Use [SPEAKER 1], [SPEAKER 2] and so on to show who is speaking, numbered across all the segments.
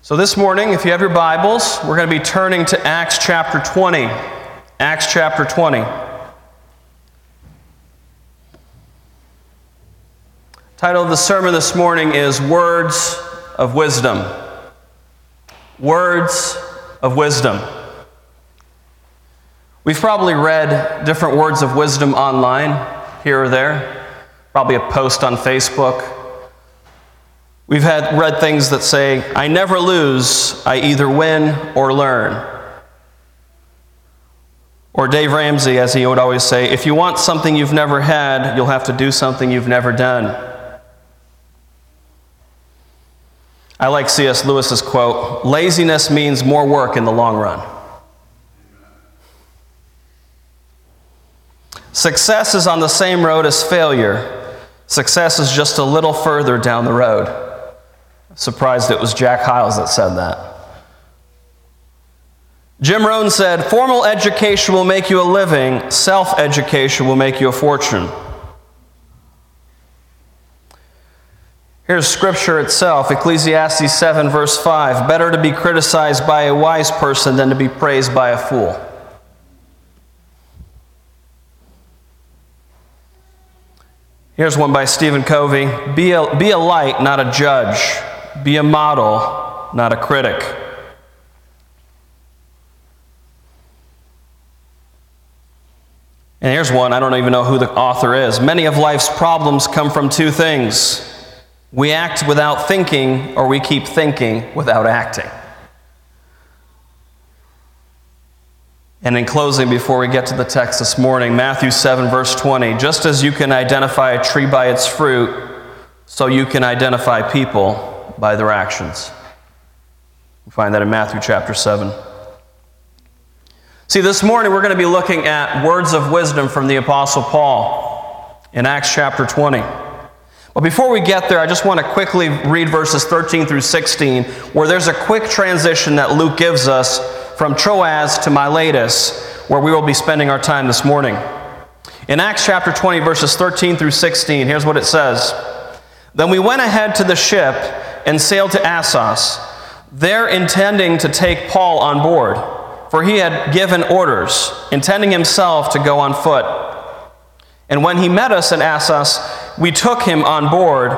[SPEAKER 1] So, this morning, if you have your Bibles, we're going to be turning to Acts chapter 20. Acts chapter 20. Title of the sermon this morning is Words of Wisdom. Words of Wisdom. We've probably read different words of wisdom online, here or there, probably a post on Facebook We've had read things that say, I never lose, I either win or learn. Or Dave Ramsey, as he would always say, if you want something you've never had, you'll have to do something you've never done. I like C.S. Lewis's quote laziness means more work in the long run. Success is on the same road as failure. Success is just a little further down the road. Surprised it was Jack Hyles that said that. Jim Rohn said, Formal education will make you a living, self education will make you a fortune. Here's scripture itself Ecclesiastes 7, verse 5 Better to be criticized by a wise person than to be praised by a fool. Here's one by Stephen Covey Be a, be a light, not a judge. Be a model, not a critic. And here's one, I don't even know who the author is. Many of life's problems come from two things we act without thinking, or we keep thinking without acting. And in closing, before we get to the text this morning, Matthew 7, verse 20 just as you can identify a tree by its fruit, so you can identify people by their actions. We find that in Matthew chapter 7. See, this morning we're going to be looking at words of wisdom from the Apostle Paul in Acts chapter 20. But before we get there, I just want to quickly read verses 13 through 16, where there's a quick transition that Luke gives us from Troas to Miletus, where we will be spending our time this morning. In Acts chapter 20, verses 13 through 16, here's what it says Then we went ahead to the ship and sailed to Assos, there intending to take Paul on board, for he had given orders, intending himself to go on foot. And when he met us at Assos, we took him on board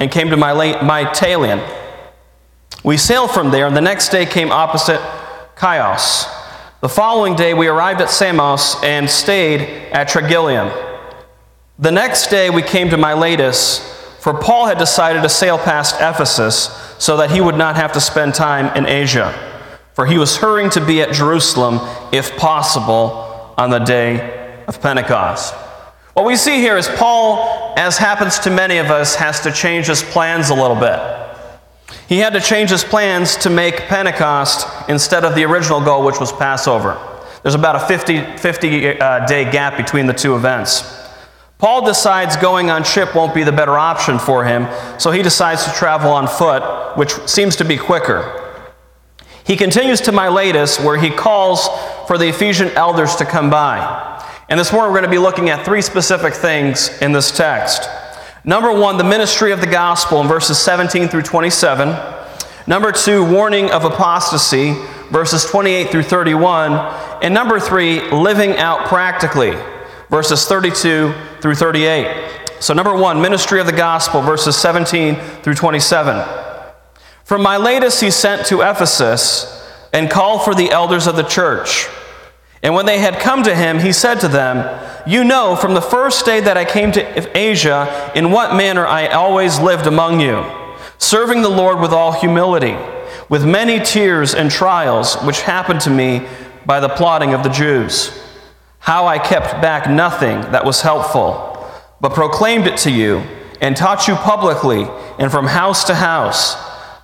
[SPEAKER 1] and came to Mytilene. We sailed from there, and the next day came opposite Chios. The following day, we arrived at Samos and stayed at Trogyllium. The next day, we came to Miletus for Paul had decided to sail past Ephesus so that he would not have to spend time in Asia, for he was hurrying to be at Jerusalem, if possible, on the day of Pentecost. What we see here is Paul, as happens to many of us, has to change his plans a little bit. He had to change his plans to make Pentecost instead of the original goal, which was Passover. There's about a 50, 50 uh, day gap between the two events. Paul decides going on ship won't be the better option for him, so he decides to travel on foot, which seems to be quicker. He continues to Miletus, where he calls for the Ephesian elders to come by. And this morning we're going to be looking at three specific things in this text. Number one, the ministry of the gospel in verses 17 through 27. Number two, warning of apostasy, verses 28 through 31. And number three, living out practically, verses 32 through 38. So, number one, ministry of the gospel, verses 17 through 27. From Miletus he sent to Ephesus and called for the elders of the church. And when they had come to him, he said to them, You know from the first day that I came to Asia in what manner I always lived among you, serving the Lord with all humility, with many tears and trials which happened to me by the plotting of the Jews how I kept back nothing that was helpful, but proclaimed it to you and taught you publicly and from house to house,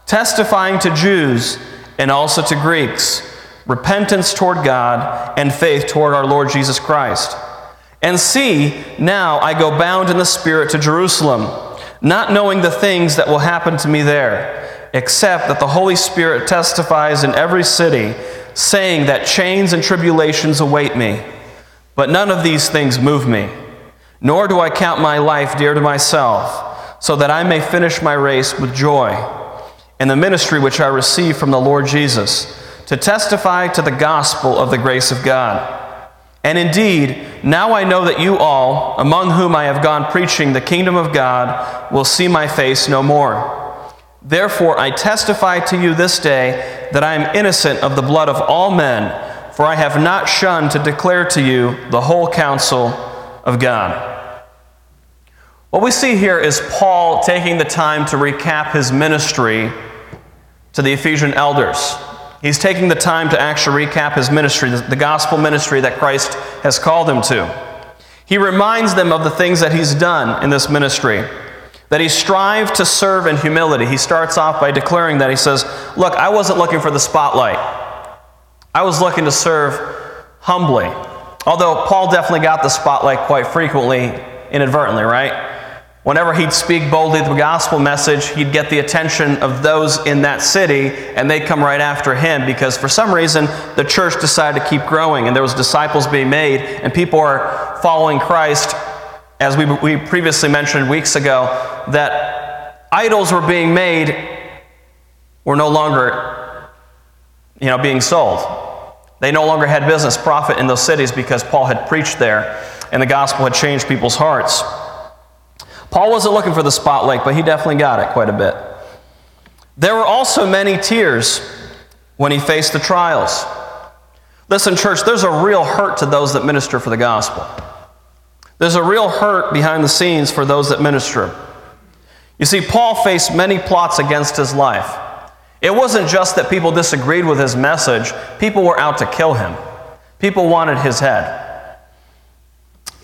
[SPEAKER 1] testifying to Jews and also to Greeks repentance toward God and faith toward our Lord Jesus Christ. And see, now I go bound in the Spirit to Jerusalem, not knowing the things that will happen to me there, except that the Holy Spirit testifies in every city, saying that chains and tribulations await me. But none of these things move me, nor do I count my life dear to myself, so that I may finish my race with joy and the ministry which I received from the Lord Jesus, to testify to the gospel of the grace of God. And indeed, now I know that you all, among whom I have gone preaching the kingdom of God, will see my face no more. Therefore, I testify to you this day that I am innocent of the blood of all men, for I have not shunned to declare to you the whole counsel of God. What we see here is Paul taking the time to recap his ministry to the Ephesian elders. He's taking the time to actually recap his ministry, the gospel ministry that Christ has called him to. He reminds them of the things that he's done in this ministry, that he strived to serve in humility. He starts off by declaring that he says, Look, I wasn't looking for the spotlight, I was looking to serve humbly. Although Paul definitely got the spotlight quite frequently, inadvertently, right? Whenever he'd speak boldly the gospel message, he'd get the attention of those in that city, and they'd come right after him because for some reason the church decided to keep growing, and there was disciples being made, and people are following Christ. As we, we previously mentioned weeks ago, that idols were being made were no longer, you know, being sold. They no longer had business profit in those cities because Paul had preached there, and the gospel had changed people's hearts. Paul wasn't looking for the spotlight, but he definitely got it quite a bit. There were also many tears when he faced the trials. Listen, church, there's a real hurt to those that minister for the gospel. There's a real hurt behind the scenes for those that minister. You see, Paul faced many plots against his life. It wasn't just that people disagreed with his message, people were out to kill him. People wanted his head.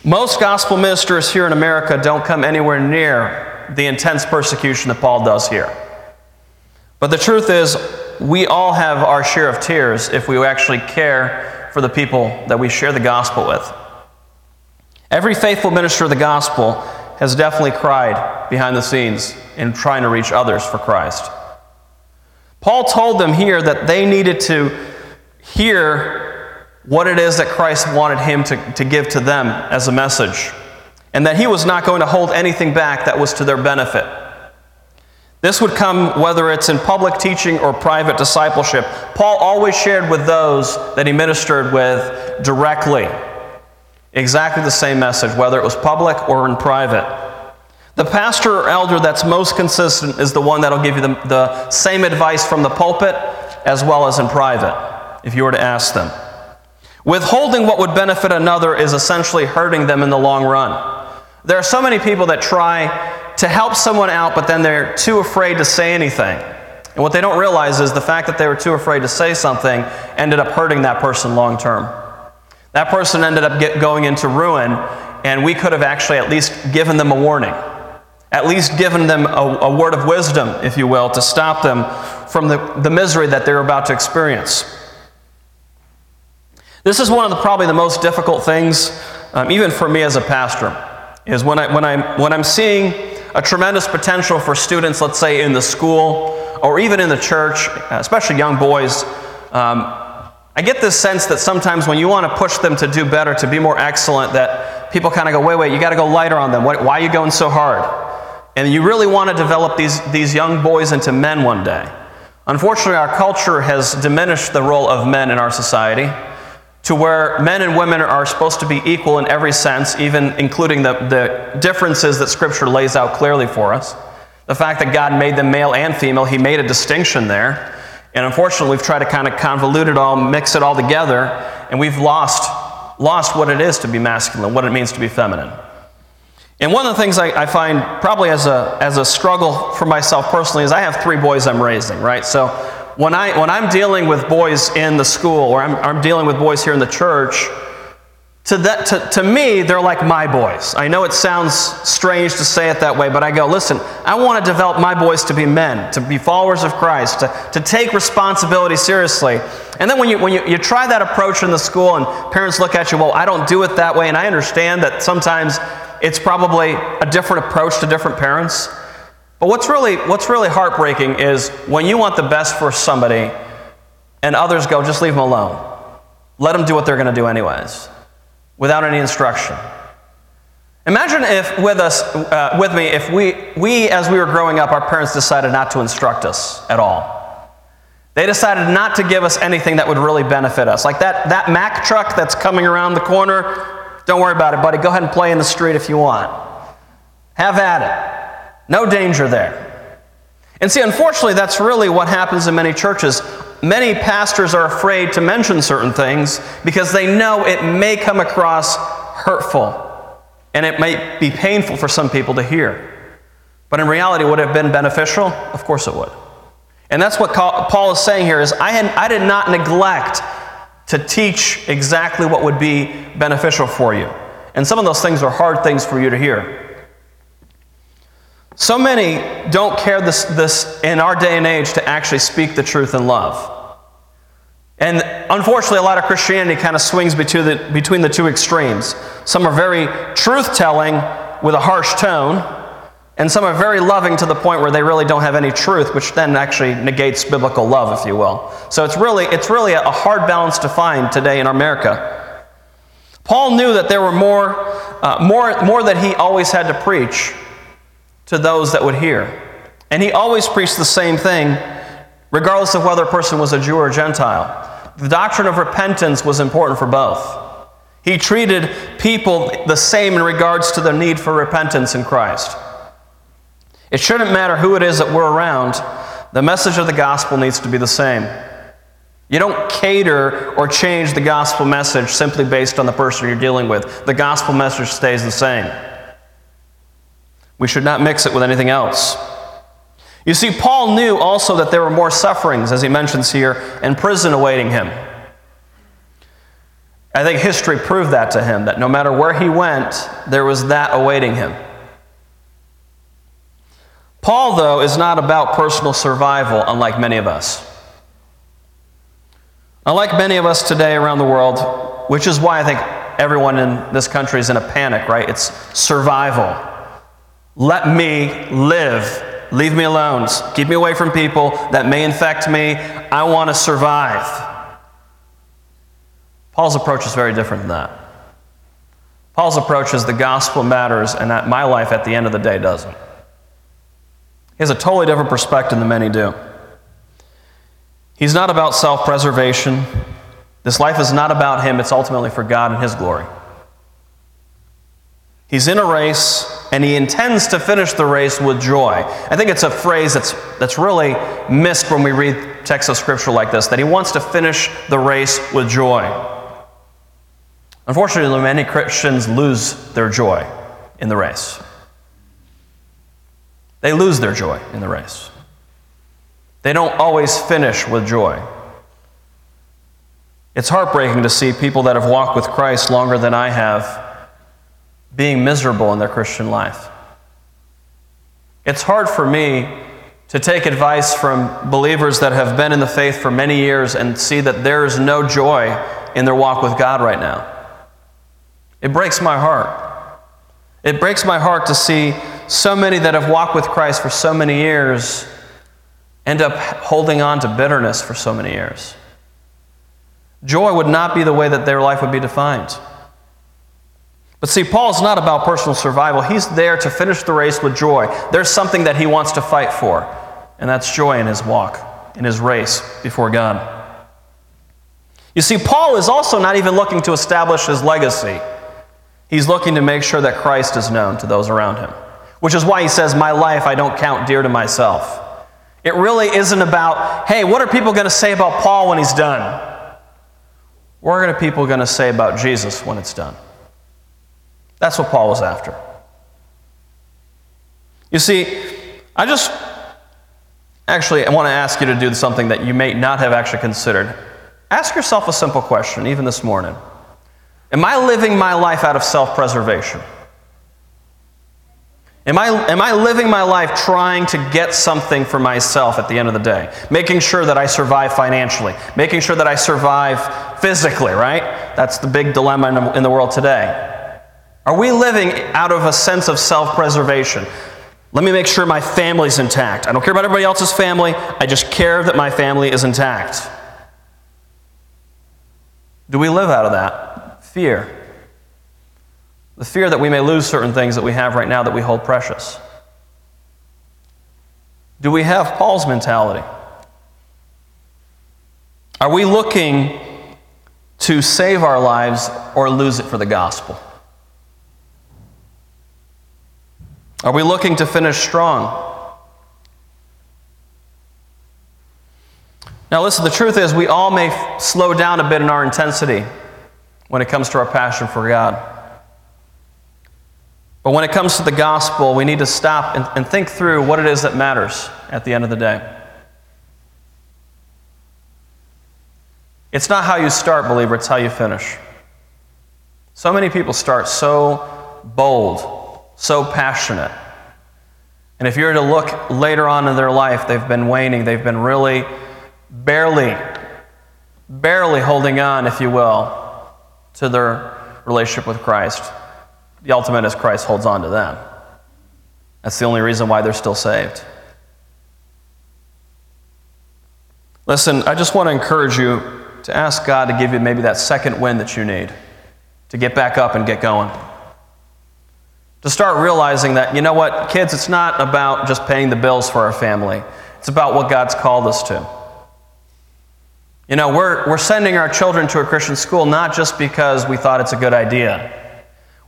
[SPEAKER 1] Most gospel ministers here in America don't come anywhere near the intense persecution that Paul does here. But the truth is, we all have our share of tears if we actually care for the people that we share the gospel with. Every faithful minister of the gospel has definitely cried behind the scenes in trying to reach others for Christ. Paul told them here that they needed to hear what it is that Christ wanted him to, to give to them as a message, and that he was not going to hold anything back that was to their benefit. This would come whether it's in public teaching or private discipleship. Paul always shared with those that he ministered with directly exactly the same message, whether it was public or in private. The pastor or elder that's most consistent is the one that'll give you the, the same advice from the pulpit as well as in private, if you were to ask them. Withholding what would benefit another is essentially hurting them in the long run. There are so many people that try to help someone out, but then they're too afraid to say anything. And what they don't realize is the fact that they were too afraid to say something ended up hurting that person long term. That person ended up get, going into ruin, and we could have actually at least given them a warning, at least given them a, a word of wisdom, if you will, to stop them from the, the misery that they're about to experience. This is one of the probably the most difficult things, um, even for me as a pastor, is when, I, when, I'm, when I'm seeing a tremendous potential for students, let's say in the school or even in the church, especially young boys. Um, I get this sense that sometimes when you want to push them to do better, to be more excellent, that people kind of go, wait, wait, you got to go lighter on them. Why, why are you going so hard? And you really want to develop these, these young boys into men one day. Unfortunately, our culture has diminished the role of men in our society to where men and women are supposed to be equal in every sense, even including the, the differences that Scripture lays out clearly for us. The fact that God made them male and female, He made a distinction there. And unfortunately, we've tried to kind of convolute it all, mix it all together, and we've lost, lost what it is to be masculine, what it means to be feminine. And one of the things I, I, find probably as a, as a struggle for myself personally is I have three boys I'm raising, right? So when, I, when I'm dealing with boys in the school or I'm, I'm dealing with boys here in the church, to, that, to, to me, they're like my boys. I know it sounds strange to say it that way, but I go, listen, I want to develop my boys to be men, to be followers of Christ, to, to take responsibility seriously. And then when, you, when you, you try that approach in the school and parents look at you, well, I don't do it that way, and I understand that sometimes it's probably a different approach to different parents. But what's really, what's really heartbreaking is when you want the best for somebody and others go, just leave them alone. Let them do what they're going to do, anyways, without any instruction. Imagine if with us, uh, with me, if we, we, as we were growing up, our parents decided not to instruct us at all. They decided not to give us anything that would really benefit us. Like that, that Mack truck that's coming around the corner, don't worry about it, buddy. Go ahead and play in the street if you want. Have at it. No danger there. And see, unfortunately, that's really what happens in many churches. Many pastors are afraid to mention certain things because they know it may come across hurtful and it might be painful for some people to hear. But in reality, would it have been beneficial? Of course it would. And that's what Paul is saying here is I, had, I did not neglect to teach exactly what would be beneficial for you. And some of those things are hard things for you to hear. So many don't care this, this in our day and age to actually speak the truth in love. And unfortunately, a lot of Christianity kind of swings between the, between the two extremes. Some are very truth telling with a harsh tone, and some are very loving to the point where they really don't have any truth, which then actually negates biblical love, if you will. So it's really, it's really a hard balance to find today in America. Paul knew that there were more, uh, more, more that he always had to preach to those that would hear. And he always preached the same thing regardless of whether a person was a Jew or a Gentile. The doctrine of repentance was important for both. He treated people the same in regards to their need for repentance in Christ. It shouldn't matter who it is that we're around, the message of the gospel needs to be the same. You don't cater or change the gospel message simply based on the person you're dealing with. The gospel message stays the same. We should not mix it with anything else. You see, Paul knew also that there were more sufferings, as he mentions here, and prison awaiting him. I think history proved that to him, that no matter where he went, there was that awaiting him. Paul, though, is not about personal survival, unlike many of us. Unlike many of us today around the world, which is why I think everyone in this country is in a panic, right? It's survival. Let me live. Leave me alone. Keep me away from people that may infect me. I want to survive. Paul's approach is very different than that. Paul's approach is the gospel matters, and that my life at the end of the day doesn't. He has a totally different perspective than many do. He's not about self preservation. This life is not about him, it's ultimately for God and his glory. He's in a race and he intends to finish the race with joy. I think it's a phrase that's, that's really missed when we read texts of scripture like this that he wants to finish the race with joy. Unfortunately, many Christians lose their joy in the race. They lose their joy in the race. They don't always finish with joy. It's heartbreaking to see people that have walked with Christ longer than I have being miserable in their Christian life. It's hard for me to take advice from believers that have been in the faith for many years and see that there is no joy in their walk with God right now. It breaks my heart. It breaks my heart to see so many that have walked with Christ for so many years end up holding on to bitterness for so many years. Joy would not be the way that their life would be defined. But see, Paul's not about personal survival. He's there to finish the race with joy. There's something that he wants to fight for, and that's joy in his walk, in his race before God. You see, Paul is also not even looking to establish his legacy. He's looking to make sure that Christ is known to those around him, which is why he says, My life I don't count dear to myself. It really isn't about, hey, what are people going to say about Paul when he's done? What are people going to say about Jesus when it's done? That's what Paul was after. You see, I just actually I want to ask you to do something that you may not have actually considered. Ask yourself a simple question, even this morning. Am I living my life out of self preservation? Am I, am I living my life trying to get something for myself at the end of the day? Making sure that I survive financially, making sure that I survive physically, right? That's the big dilemma in the, in the world today. Are we living out of a sense of self preservation? Let me make sure my family's intact. I don't care about everybody else's family, I just care that my family is intact. Do we live out of that? Fear. The fear that we may lose certain things that we have right now that we hold precious. Do we have Paul's mentality? Are we looking to save our lives or lose it for the gospel? Are we looking to finish strong? Now, listen, the truth is, we all may f- slow down a bit in our intensity when it comes to our passion for God. But when it comes to the gospel, we need to stop and, and think through what it is that matters at the end of the day. It's not how you start, believer, it's how you finish. So many people start so bold, so passionate. And if you were to look later on in their life, they've been waning, they've been really barely, barely holding on, if you will, to their relationship with Christ. The ultimate is Christ holds on to them. That's the only reason why they're still saved. Listen, I just want to encourage you to ask God to give you maybe that second wind that you need to get back up and get going. To start realizing that, you know what, kids, it's not about just paying the bills for our family, it's about what God's called us to. You know, we're, we're sending our children to a Christian school not just because we thought it's a good idea.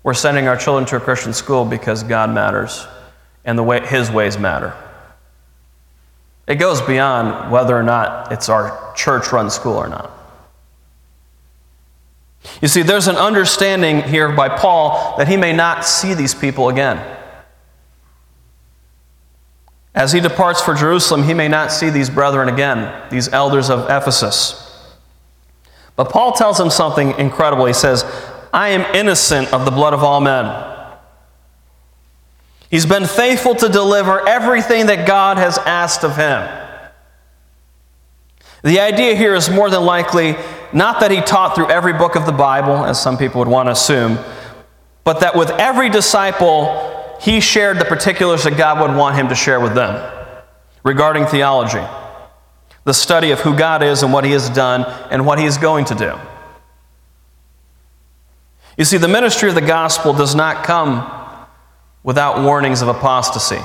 [SPEAKER 1] We're sending our children to a Christian school because God matters and the way His ways matter. It goes beyond whether or not it's our church run school or not. You see, there's an understanding here by Paul that he may not see these people again. As he departs for Jerusalem, he may not see these brethren again, these elders of Ephesus. But Paul tells him something incredible. He says, I am innocent of the blood of all men. He's been faithful to deliver everything that God has asked of him. The idea here is more than likely not that he taught through every book of the Bible, as some people would want to assume, but that with every disciple, he shared the particulars that God would want him to share with them regarding theology, the study of who God is and what he has done and what he is going to do. You see, the ministry of the gospel does not come without warnings of apostasy.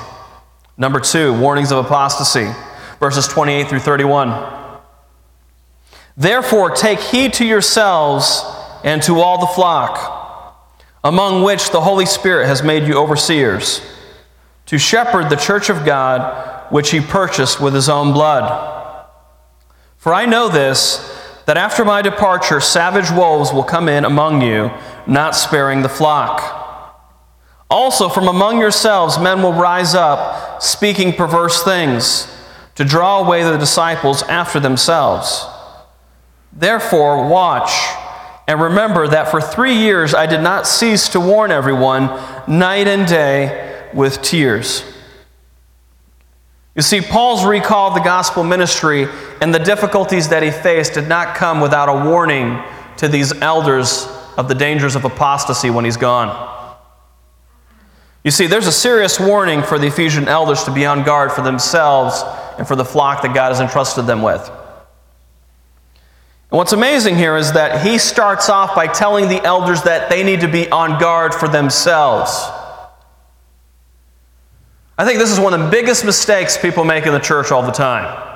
[SPEAKER 1] Number two, warnings of apostasy, verses 28 through 31. Therefore, take heed to yourselves and to all the flock among which the Holy Spirit has made you overseers, to shepherd the church of God, which he purchased with his own blood. For I know this, that after my departure, savage wolves will come in among you, not sparing the flock. Also, from among yourselves, men will rise up, speaking perverse things, to draw away the disciples after themselves. Therefore, watch and remember that for three years I did not cease to warn everyone night and day with tears. You see, Paul's recall of the gospel ministry and the difficulties that he faced did not come without a warning to these elders of the dangers of apostasy when he's gone. You see, there's a serious warning for the Ephesian elders to be on guard for themselves and for the flock that God has entrusted them with. And what's amazing here is that he starts off by telling the elders that they need to be on guard for themselves. I think this is one of the biggest mistakes people make in the church all the time.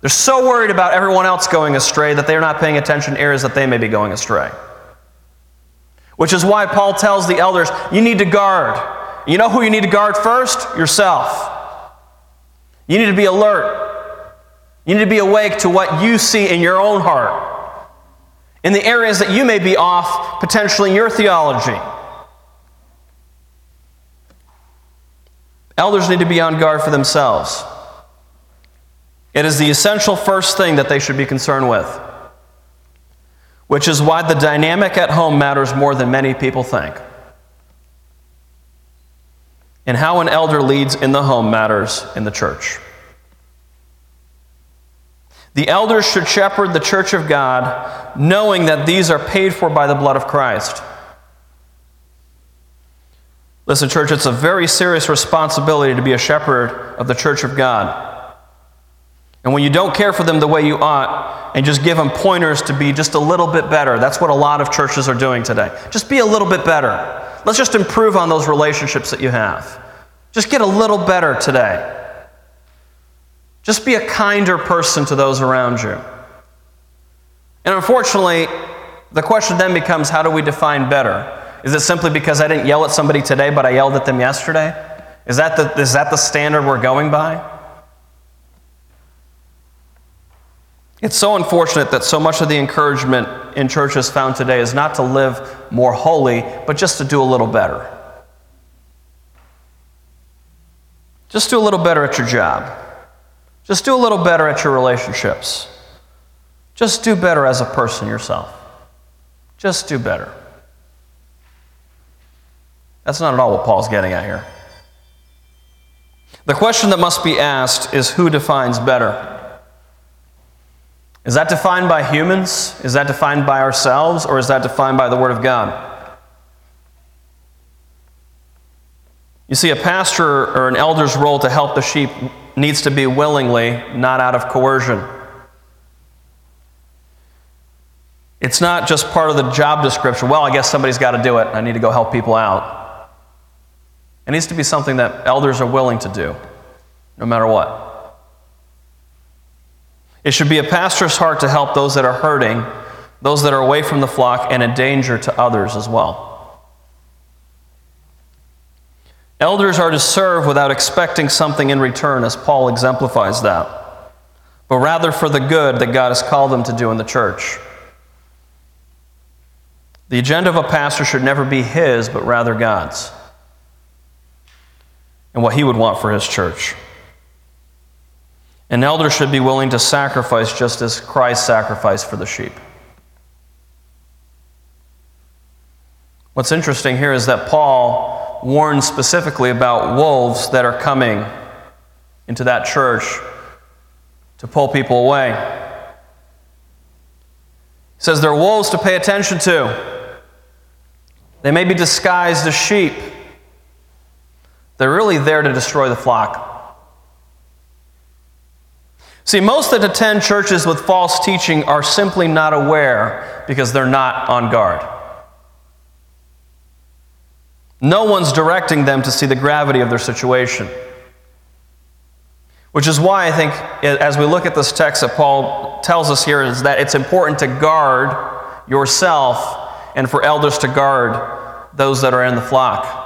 [SPEAKER 1] They're so worried about everyone else going astray that they're not paying attention to areas that they may be going astray. Which is why Paul tells the elders, you need to guard. You know who you need to guard first? Yourself. You need to be alert. You need to be awake to what you see in your own heart in the areas that you may be off potentially in your theology. Elders need to be on guard for themselves. It is the essential first thing that they should be concerned with, which is why the dynamic at home matters more than many people think. And how an elder leads in the home matters in the church. The elders should shepherd the church of God, knowing that these are paid for by the blood of Christ. Listen, church, it's a very serious responsibility to be a shepherd of the church of God. And when you don't care for them the way you ought and just give them pointers to be just a little bit better, that's what a lot of churches are doing today. Just be a little bit better. Let's just improve on those relationships that you have. Just get a little better today. Just be a kinder person to those around you. And unfortunately, the question then becomes how do we define better? Is it simply because I didn't yell at somebody today, but I yelled at them yesterday? Is that the, is that the standard we're going by? It's so unfortunate that so much of the encouragement in churches found today is not to live more holy, but just to do a little better. Just do a little better at your job. Just do a little better at your relationships. Just do better as a person yourself. Just do better. That's not at all what Paul's getting at here. The question that must be asked is who defines better? Is that defined by humans? Is that defined by ourselves? Or is that defined by the Word of God? You see, a pastor or an elder's role to help the sheep needs to be willingly, not out of coercion. It's not just part of the job description. Well, I guess somebody's got to do it. I need to go help people out. It needs to be something that elders are willing to do, no matter what. It should be a pastor's heart to help those that are hurting, those that are away from the flock, and a danger to others as well. Elders are to serve without expecting something in return, as Paul exemplifies that, but rather for the good that God has called them to do in the church. The agenda of a pastor should never be his, but rather God's, and what he would want for his church. An elder should be willing to sacrifice just as Christ sacrificed for the sheep. What's interesting here is that Paul warns specifically about wolves that are coming into that church to pull people away. He says they're wolves to pay attention to. They may be disguised as sheep. They're really there to destroy the flock. See, most that attend churches with false teaching are simply not aware because they're not on guard. No one's directing them to see the gravity of their situation. Which is why I think, as we look at this text that Paul tells us here, is that it's important to guard yourself and for elders to guard those that are in the flock.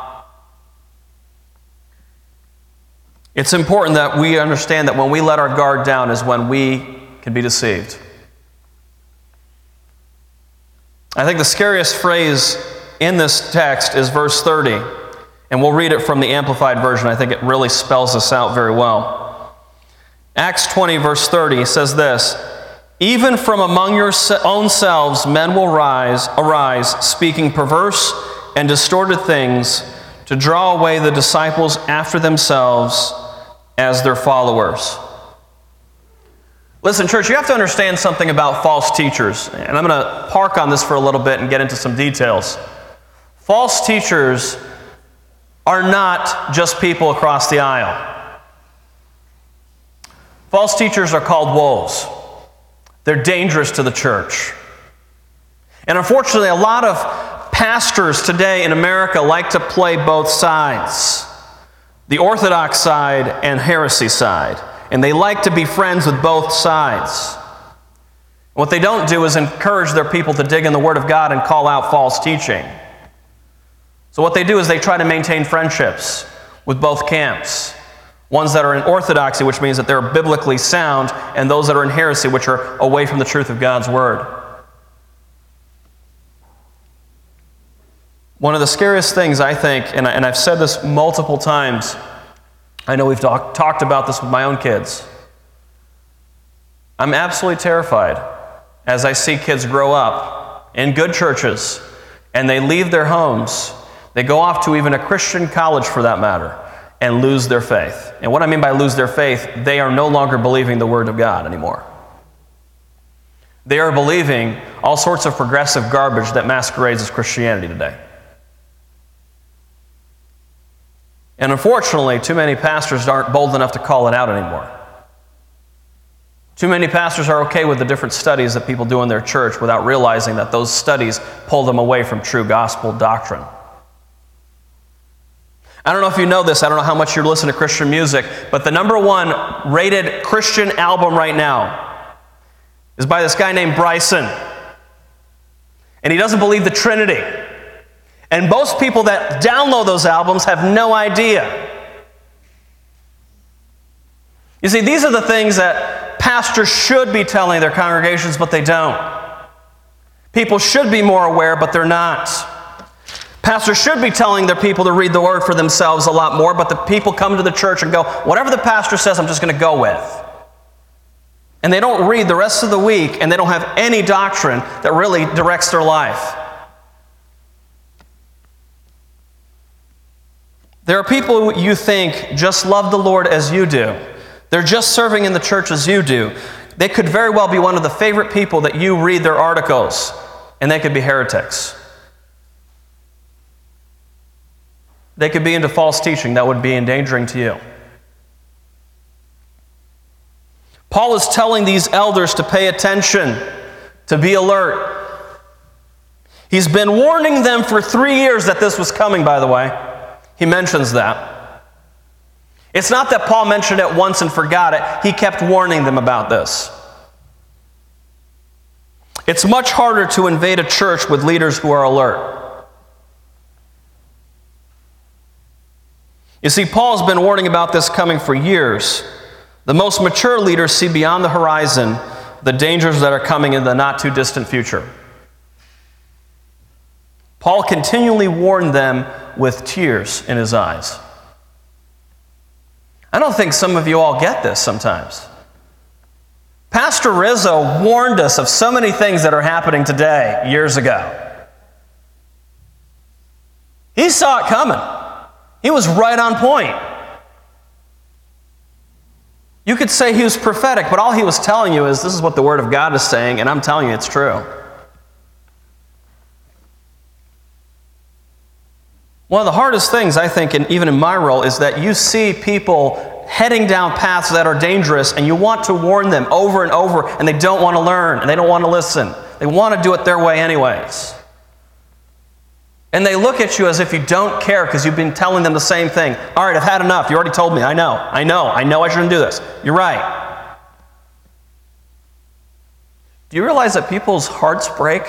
[SPEAKER 1] It's important that we understand that when we let our guard down is when we can be deceived. I think the scariest phrase in this text is verse 30. And we'll read it from the Amplified Version. I think it really spells this out very well. Acts 20, verse 30 says this Even from among your own selves men will rise, arise, speaking perverse and distorted things to draw away the disciples after themselves as their followers. Listen, church, you have to understand something about false teachers. And I'm going to park on this for a little bit and get into some details. False teachers are not just people across the aisle. False teachers are called wolves. They're dangerous to the church. And unfortunately, a lot of pastors today in America like to play both sides the Orthodox side and heresy side. And they like to be friends with both sides. What they don't do is encourage their people to dig in the Word of God and call out false teaching. So, what they do is they try to maintain friendships with both camps ones that are in orthodoxy, which means that they're biblically sound, and those that are in heresy, which are away from the truth of God's Word. One of the scariest things, I think, and, I, have said this multiple times, I know we've talk, talked about this with my own kids. I'm absolutely terrified as I see kids grow up in good churches and they leave their homes. They go off to even a Christian college for that matter and lose their faith. And what I mean by lose their faith, they are no longer believing the Word of God anymore. They are believing all sorts of progressive garbage that masquerades as Christianity today. And unfortunately, too many pastors aren't bold enough to call it out anymore. Too many pastors are okay with the different studies that people do in their church without realizing that those studies pull them away from true gospel doctrine. I don't know if you know this, I don't know how much you listen to Christian music, but the number one rated Christian album right now is by this guy named Bryson. And he doesn't believe the Trinity. And most people that download those albums have no idea. You see, these are the things that pastors should be telling their congregations, but they don't. People should be more aware, but they're not. Pastors should be telling their people to read the word for themselves a lot more, but the people come to the church and go, whatever the pastor says, I'm just going to go with. And they don't read the rest of the week, and they don't have any doctrine that really directs their life. There are people you think just love the Lord as you do. They're just serving in the church as you do. They could very well be one of the favorite people that you read their articles, and they could be heretics. They could be into false teaching that would be endangering to you. Paul is telling these elders to pay attention, to be alert. He's been warning them for three years that this was coming, by the way. He mentions that. It's not that Paul mentioned it once and forgot it, he kept warning them about this. It's much harder to invade a church with leaders who are alert. You see, Paul's been warning about this coming for years. The most mature leaders see beyond the horizon the dangers that are coming in the not too distant future. Paul continually warned them with tears in his eyes. I don't think some of you all get this sometimes. Pastor Rizzo warned us of so many things that are happening today years ago. He saw it coming, he was right on point. You could say he was prophetic, but all he was telling you is this is what the Word of God is saying, and I'm telling you it's true. One of the hardest things, I think, and even in my role, is that you see people heading down paths that are dangerous and you want to warn them over and over, and they don't want to learn and they don't want to listen. They want to do it their way, anyways. And they look at you as if you don't care because you've been telling them the same thing. All right, I've had enough. You already told me. I know. I know. I know I shouldn't do this. You're right. Do you realize that people's hearts break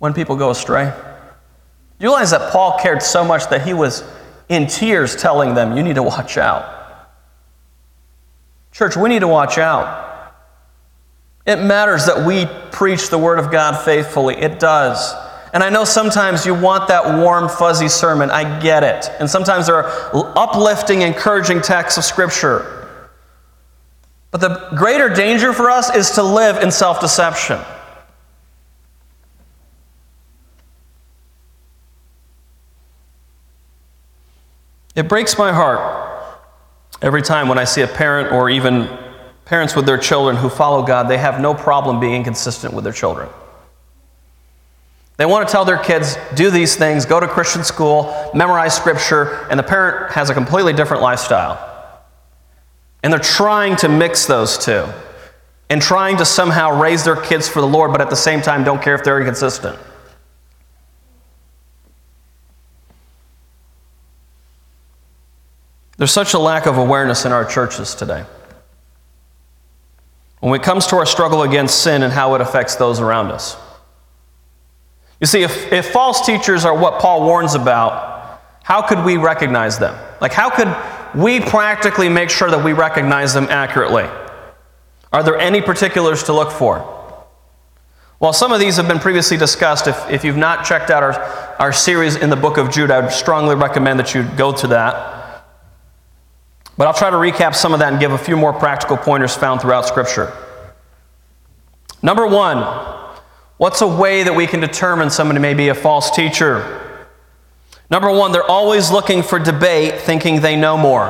[SPEAKER 1] when people go astray? You realize that Paul cared so much that he was in tears telling them, You need to watch out. Church, we need to watch out. It matters that we preach the Word of God faithfully. It does. And I know sometimes you want that warm, fuzzy sermon. I get it. And sometimes there are uplifting, encouraging texts of Scripture. But the greater danger for us is to live in self deception. It breaks my heart every time when I see a parent or even parents with their children who follow God, they have no problem being inconsistent with their children. They want to tell their kids, do these things, go to Christian school, memorize scripture, and the parent has a completely different lifestyle. And they're trying to mix those two and trying to somehow raise their kids for the Lord, but at the same time don't care if they're inconsistent. There's such a lack of awareness in our churches today. When it comes to our struggle against sin and how it affects those around us. You see, if, if false teachers are what Paul warns about, how could we recognize them? Like, how could we practically make sure that we recognize them accurately? Are there any particulars to look for? Well, some of these have been previously discussed. If, if you've not checked out our, our series in the book of Jude, I would strongly recommend that you go to that. But I'll try to recap some of that and give a few more practical pointers found throughout Scripture. Number one, what's a way that we can determine somebody may be a false teacher? Number one, they're always looking for debate, thinking they know more.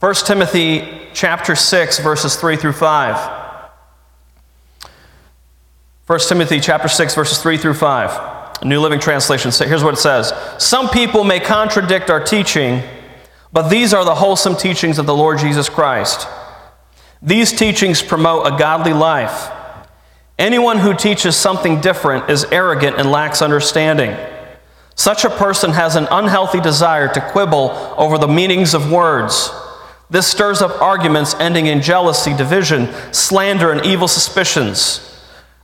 [SPEAKER 1] 1 Timothy chapter 6, verses 3 through 5. 1 Timothy chapter 6, verses 3 through 5. New Living Translation. Here's what it says Some people may contradict our teaching but these are the wholesome teachings of the Lord Jesus Christ. These teachings promote a godly life. Anyone who teaches something different is arrogant and lacks understanding. Such a person has an unhealthy desire to quibble over the meanings of words. This stirs up arguments ending in jealousy, division, slander, and evil suspicions.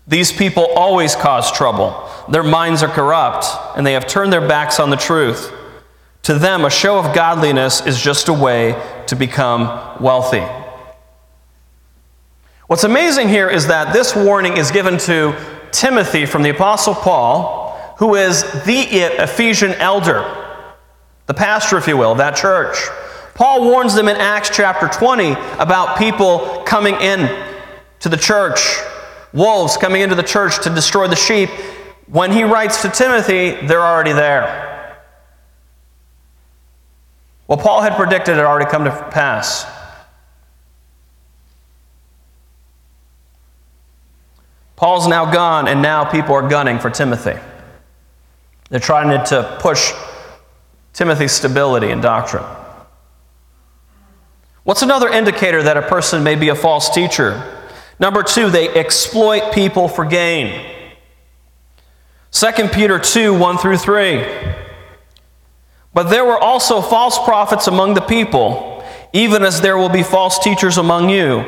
[SPEAKER 1] These people always cause trouble. Their minds are corrupt, and they have turned their backs on the truth. To them, a show of godliness is just a way to become wealthy. What's amazing here is that this warning is given to Timothy from the Apostle Paul, who is the Ephesian elder, the pastor, if you will, of that church. Paul warns them in Acts chapter 20 about people coming in to the church, wolves coming into the church to destroy the sheep. When he writes to Timothy, they're already there. Well, Paul had predicted it had already come to pass. Paul's now gone, and now people are gunning for Timothy. They're trying to push Timothy's stability and doctrine. What's another indicator that a person may be a false teacher? Number two, they exploit people for gain. 2 Peter 2 1 through 3. But there were also false prophets among the people, even as there will be false teachers among you,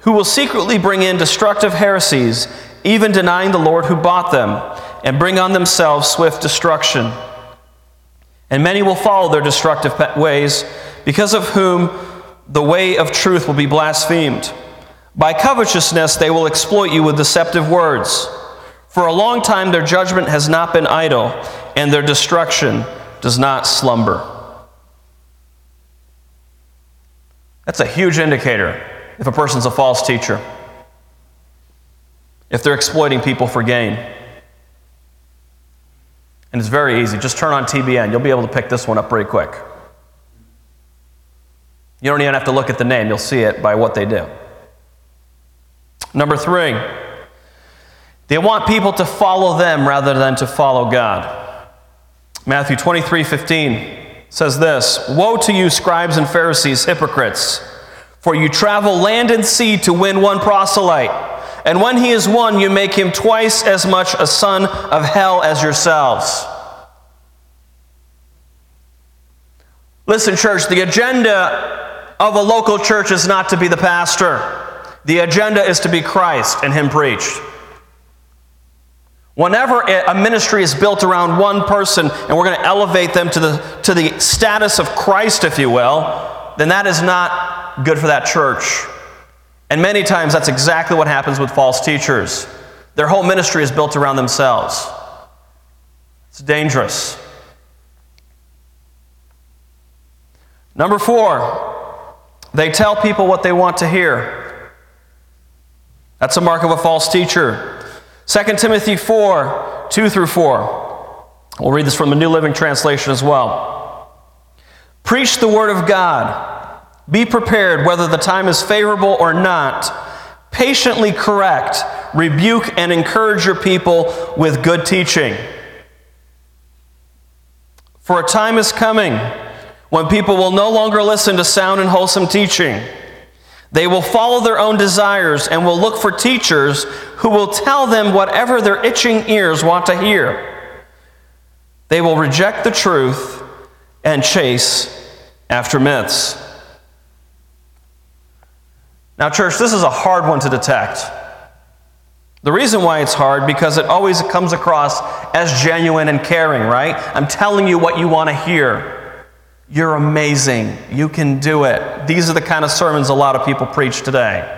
[SPEAKER 1] who will secretly bring in destructive heresies, even denying the Lord who bought them, and bring on themselves swift destruction. And many will follow their destructive ways, because of whom the way of truth will be blasphemed. By covetousness, they will exploit you with deceptive words. For a long time, their judgment has not been idle, and their destruction does not slumber. That's a huge indicator if a person's a false teacher, if they're exploiting people for gain. And it's very easy. Just turn on TBN. You'll be able to pick this one up pretty quick. You don't even have to look at the name, you'll see it by what they do. Number three, they want people to follow them rather than to follow God. Matthew 23 15 says this Woe to you, scribes and Pharisees, hypocrites! For you travel land and sea to win one proselyte, and when he is won, you make him twice as much a son of hell as yourselves. Listen, church, the agenda of a local church is not to be the pastor. The agenda is to be Christ and Him preached. Whenever a ministry is built around one person and we're going to elevate them to the, to the status of Christ, if you will, then that is not good for that church. And many times that's exactly what happens with false teachers. Their whole ministry is built around themselves. It's dangerous. Number four, they tell people what they want to hear. That's a mark of a false teacher. 2 Timothy 4 2 through 4. We'll read this from the New Living Translation as well. Preach the word of God. Be prepared whether the time is favorable or not. Patiently correct, rebuke, and encourage your people with good teaching. For a time is coming when people will no longer listen to sound and wholesome teaching. They will follow their own desires and will look for teachers who will tell them whatever their itching ears want to hear. They will reject the truth and chase after myths. Now, church, this is a hard one to detect. The reason why it's hard because it always comes across as genuine and caring, right? I'm telling you what you want to hear. You're amazing. You can do it. These are the kind of sermons a lot of people preach today.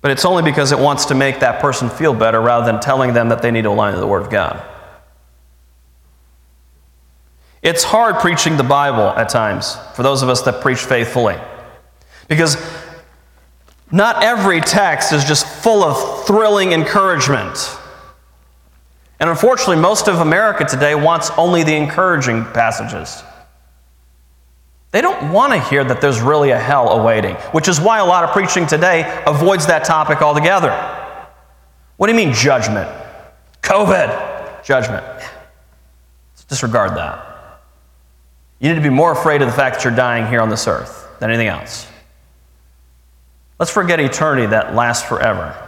[SPEAKER 1] But it's only because it wants to make that person feel better rather than telling them that they need to align to the Word of God. It's hard preaching the Bible at times for those of us that preach faithfully. Because not every text is just full of thrilling encouragement. And unfortunately, most of America today wants only the encouraging passages. They don't want to hear that there's really a hell awaiting, which is why a lot of preaching today avoids that topic altogether. What do you mean, judgment? COVID, judgment. Let's disregard that. You need to be more afraid of the fact that you're dying here on this earth than anything else. Let's forget eternity that lasts forever.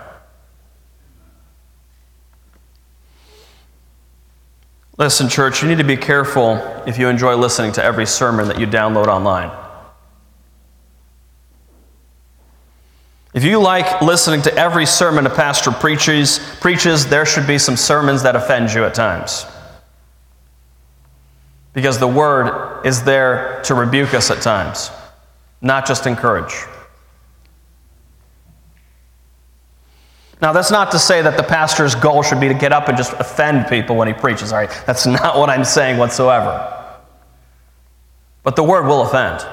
[SPEAKER 1] Listen, church, you need to be careful if you enjoy listening to every sermon that you download online. If you like listening to every sermon a pastor preaches, preaches, there should be some sermons that offend you at times. Because the word is there to rebuke us at times, not just encourage. Now, that's not to say that the pastor's goal should be to get up and just offend people when he preaches, all right? That's not what I'm saying whatsoever. But the word will offend.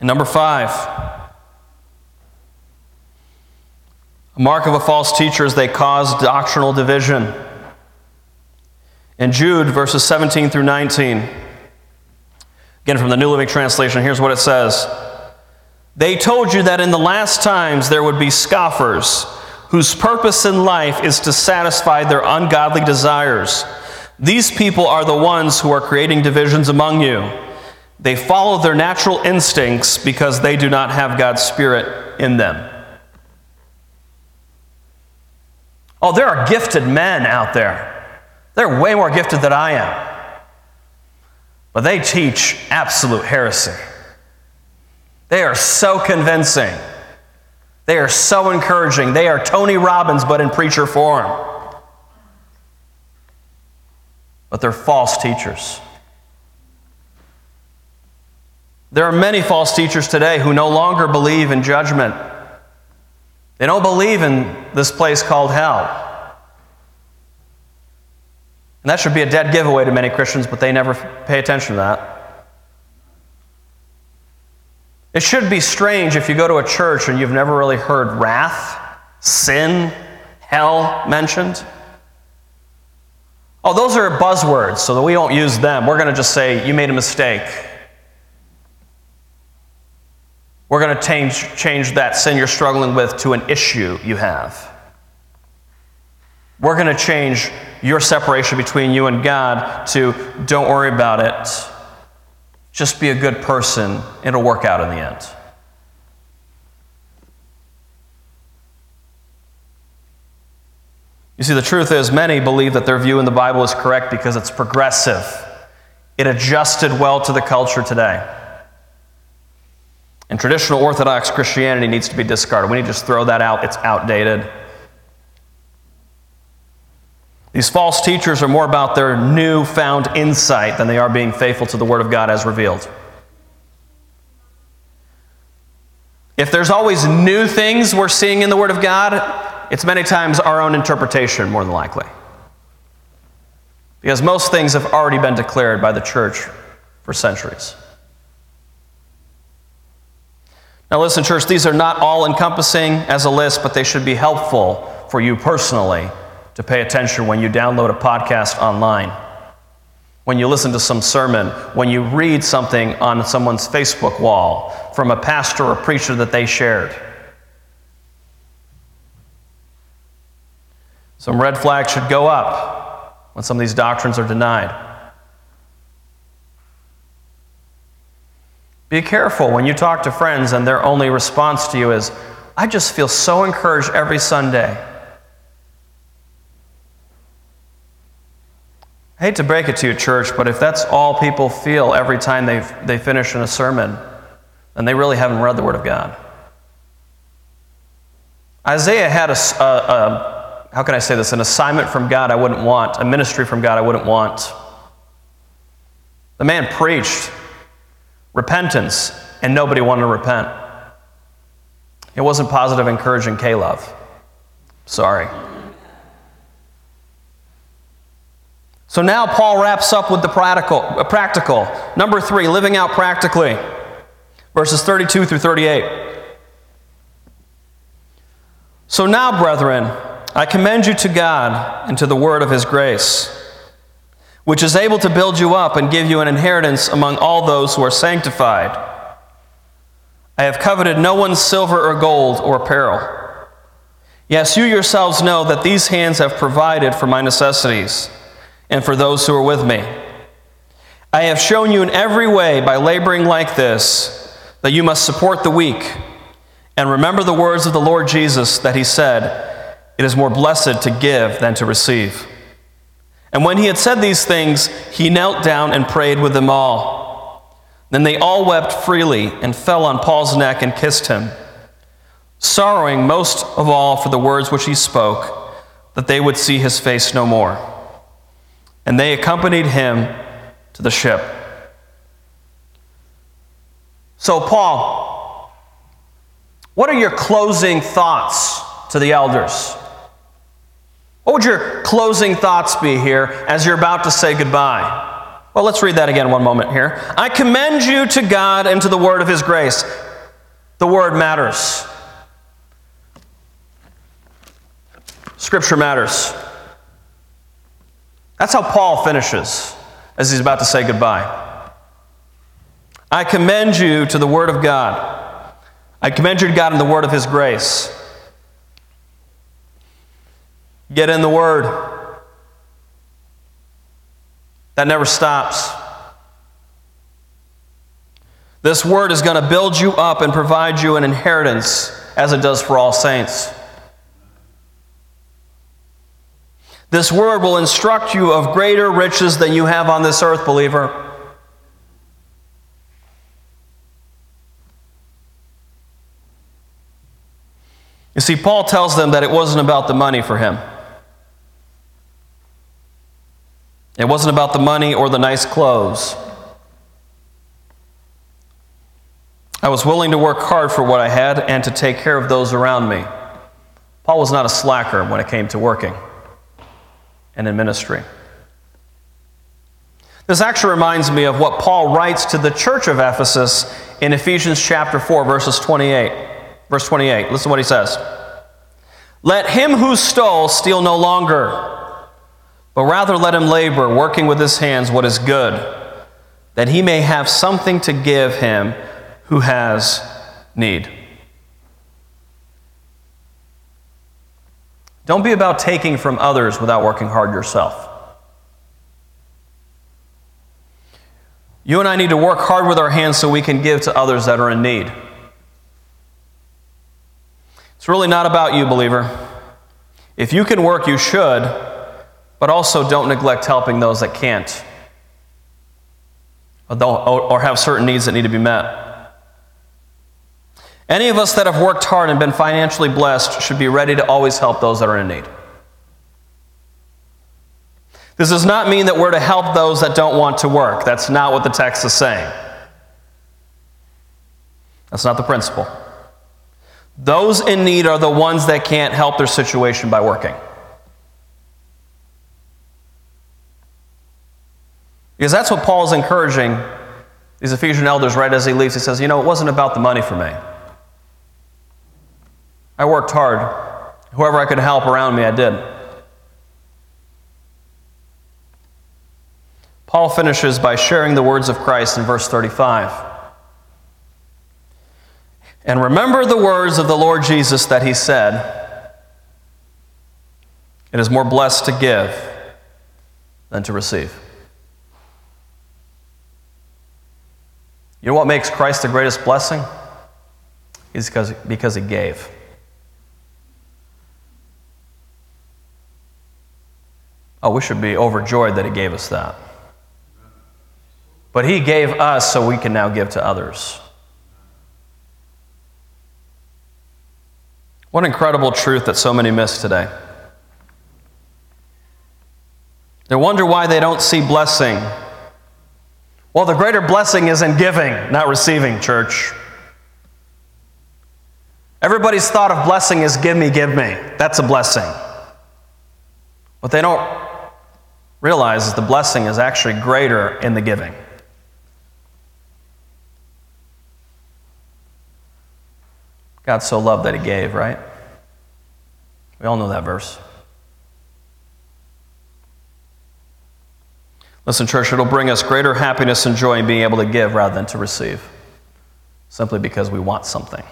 [SPEAKER 1] And number five, a mark of a false teacher is they cause doctrinal division. In Jude, verses 17 through 19, again from the New Living Translation, here's what it says They told you that in the last times there would be scoffers whose purpose in life is to satisfy their ungodly desires. These people are the ones who are creating divisions among you. They follow their natural instincts because they do not have God's Spirit in them. Oh, there are gifted men out there. They're way more gifted than I am. But they teach absolute heresy. They are so convincing. They are so encouraging. They are Tony Robbins, but in preacher form. But they're false teachers. There are many false teachers today who no longer believe in judgment. They don't believe in this place called hell. And that should be a dead giveaway to many Christians, but they never pay attention to that. It should be strange if you go to a church and you've never really heard wrath, sin, hell mentioned. Oh, those are buzzwords, so that we don't use them. We're going to just say, you made a mistake. We're going to change, change that sin you're struggling with to an issue you have. We're going to change your separation between you and God to don't worry about it. Just be a good person. It'll work out in the end. You see, the truth is, many believe that their view in the Bible is correct because it's progressive. It adjusted well to the culture today. And traditional Orthodox Christianity needs to be discarded. We need to just throw that out. It's outdated. These false teachers are more about their new-found insight than they are being faithful to the Word of God as revealed. If there's always new things we're seeing in the Word of God, it's many times our own interpretation, more than likely. Because most things have already been declared by the church for centuries. Now, listen, church, these are not all encompassing as a list, but they should be helpful for you personally to pay attention when you download a podcast online, when you listen to some sermon, when you read something on someone's Facebook wall from a pastor or preacher that they shared. Some red flags should go up when some of these doctrines are denied. Be careful when you talk to friends and their only response to you is, I just feel so encouraged every Sunday. I hate to break it to you, church, but if that's all people feel every time they, they finish in a sermon, then they really haven't read the Word of God. Isaiah had a, a, a, how can I say this, an assignment from God I wouldn't want, a ministry from God I wouldn't want. The man preached repentance, and nobody wanted to repent. It wasn't positive, encouraging love. Sorry. So now Paul wraps up with the practical, uh, practical. Number three, living out practically. Verses 32 through 38. So now, brethren, I commend you to God and to the word of his grace which is able to build you up and give you an inheritance among all those who are sanctified. I have coveted no one's silver or gold or apparel. Yes, you yourselves know that these hands have provided for my necessities and for those who are with me. I have shown you in every way by laboring like this that you must support the weak. And remember the words of the Lord Jesus that he said, It is more blessed to give than to receive. And when he had said these things, he knelt down and prayed with them all. Then they all wept freely and fell on Paul's neck and kissed him, sorrowing most of all for the words which he spoke, that they would see his face no more. And they accompanied him to the ship. So, Paul, what are your closing thoughts to the elders? What would your closing thoughts be here as you're about to say goodbye? Well, let's read that again one moment here. I commend you to God and to the word of his grace. The word matters. Scripture matters. That's how Paul finishes as he's about to say goodbye. I commend you to the Word of God. I commend you to God and the Word of His grace. Get in the Word. That never stops. This Word is going to build you up and provide you an inheritance as it does for all saints. This word will instruct you of greater riches than you have on this earth, believer. You see, Paul tells them that it wasn't about the money for him. It wasn't about the money or the nice clothes. I was willing to work hard for what I had and to take care of those around me. Paul was not a slacker when it came to working and in ministry. This actually reminds me of what Paul writes to the church of Ephesus in Ephesians chapter 4 verses 28. Verse 28. Listen to what he says. Let him who stole steal no longer, but rather let him labor, working with his hands what is good, that he may have something to give him who has need. Don't be about taking from others without working hard yourself. You and I need to work hard with our hands so we can give to others that are in need. It's really not about you, believer. If you can work, you should, but also don't neglect helping those that can't or have certain needs that need to be met. Any of us that have worked hard and been financially blessed should be ready to always help those that are in need. This does not mean that we're to help those that don't want to work. That's not what the text is saying. That's not the principle. Those in need are the ones that can't help their situation by working. Because that's what Paul is encouraging these Ephesian elders right as he leaves. He says, You know, it wasn't about the money for me. I worked hard. Whoever I could help around me, I did. Paul finishes by sharing the words of Christ in verse 35. And remember the words of the Lord Jesus that he said It is more blessed to give than to receive. You know what makes Christ the greatest blessing? Is because, because he gave. Oh, we should be overjoyed that He gave us that. But He gave us so we can now give to others. What incredible truth that so many miss today. They wonder why they don't see blessing. Well, the greater blessing is in giving, not receiving, church. Everybody's thought of blessing is give me, give me. That's a blessing. What they don't realizes the blessing is actually greater in the giving. God so loved that he gave, right? We all know that verse. Listen, church, it'll bring us greater happiness and joy in being able to give rather than to receive, simply because we want something.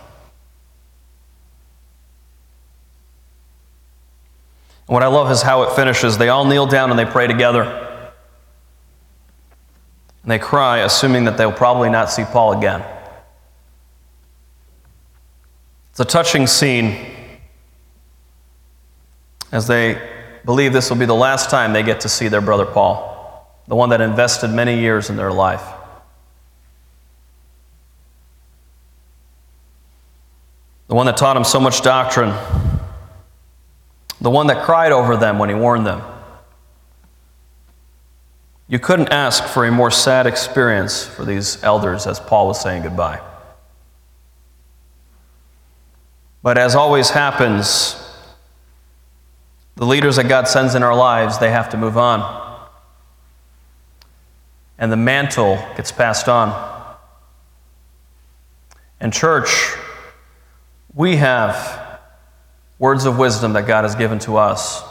[SPEAKER 1] What I love is how it finishes. They all kneel down and they pray together. And they cry, assuming that they'll probably not see Paul again. It's a touching scene. as they believe this will be the last time they get to see their brother Paul, the one that invested many years in their life. The one that taught them so much doctrine, the one that cried over them when he warned them. You couldn't ask for a more sad experience for these elders as Paul was saying goodbye. But as always happens, the leaders that God sends in our lives, they have to move on. And the mantle gets passed on. And, church, we have words of wisdom that God has given to us.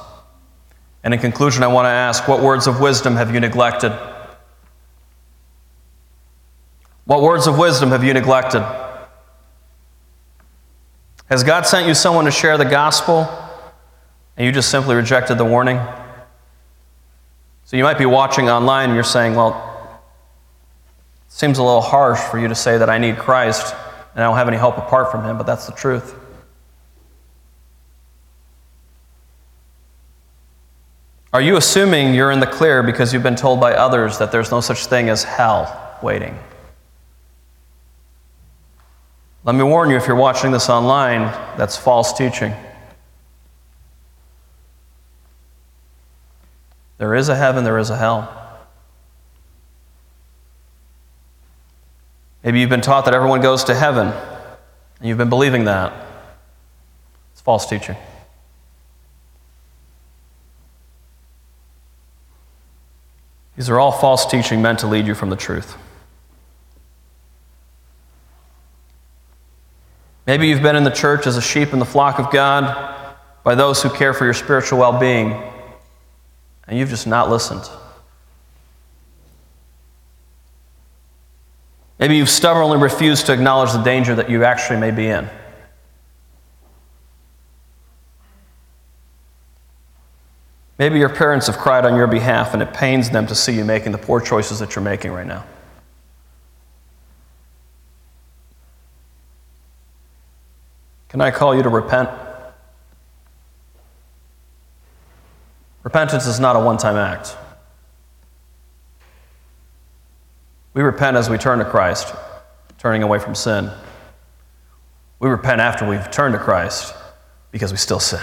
[SPEAKER 1] And in conclusion, I want to ask what words of wisdom have you neglected? What words of wisdom have you neglected? Has God sent you someone to share the gospel and you just simply rejected the warning? So you might be watching online and you're saying, well, it seems a little harsh for you to say that I need Christ and I don't have any help apart from him, but that's the truth. Are you assuming you're in the clear because you've been told by others that there's no such thing as hell waiting? Let me warn you if you're watching this online, that's false teaching. There is a heaven, there is a hell. Maybe you've been taught that everyone goes to heaven, and you've been believing that. It's false teaching. These are all false teaching meant to lead you from the truth. Maybe you've been in the church as a sheep in the flock of God by those who care for your spiritual well being, and you've just not listened. Maybe you've stubbornly refused to acknowledge the danger that you actually may be in. Maybe your parents have cried on your behalf and it pains them to see you making the poor choices that you're making right now. Can I call you to repent? Repentance is not a one time act. We repent as we turn to Christ, turning away from sin. We repent after we've turned to Christ because we still sin.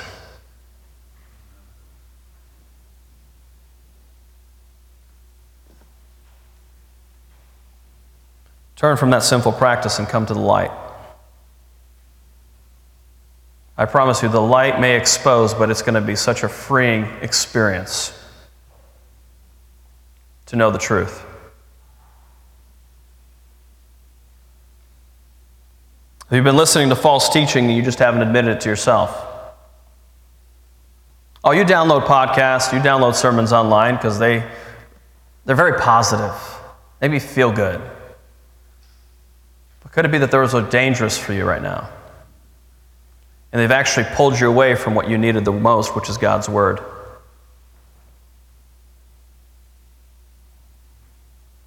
[SPEAKER 1] Turn from that sinful practice and come to the light. I promise you, the light may expose, but it's going to be such a freeing experience to know the truth. Have you've been listening to false teaching and you just haven't admitted it to yourself? Oh, you download podcasts, you download sermons online because they, they're very positive. Maybe feel good. Could it be that those are dangerous for you right now? And they've actually pulled you away from what you needed the most, which is God's Word.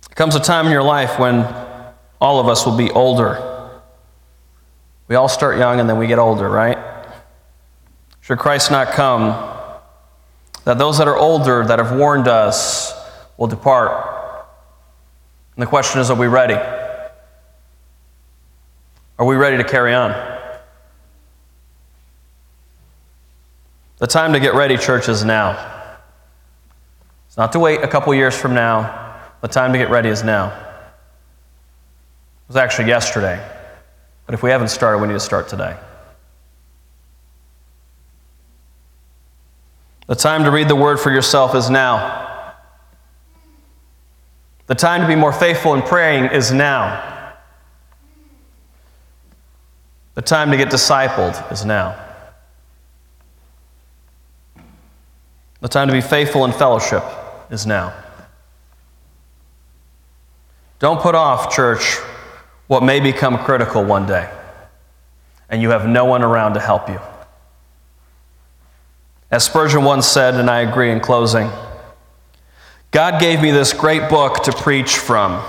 [SPEAKER 1] There comes a time in your life when all of us will be older. We all start young and then we get older, right? Should Christ not come, that those that are older, that have warned us, will depart. And the question is are we ready? Are we ready to carry on? The time to get ready, church, is now. It's not to wait a couple years from now. The time to get ready is now. It was actually yesterday. But if we haven't started, we need to start today. The time to read the word for yourself is now. The time to be more faithful in praying is now. The time to get discipled is now. The time to be faithful in fellowship is now. Don't put off, church, what may become critical one day, and you have no one around to help you. As Spurgeon once said, and I agree in closing God gave me this great book to preach from.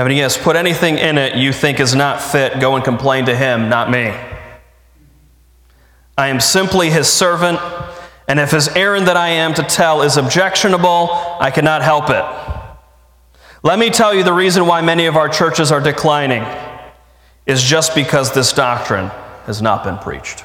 [SPEAKER 1] When he has put anything in it you think is not fit, go and complain to him, not me. I am simply his servant, and if his errand that I am to tell is objectionable, I cannot help it. Let me tell you the reason why many of our churches are declining is just because this doctrine has not been preached.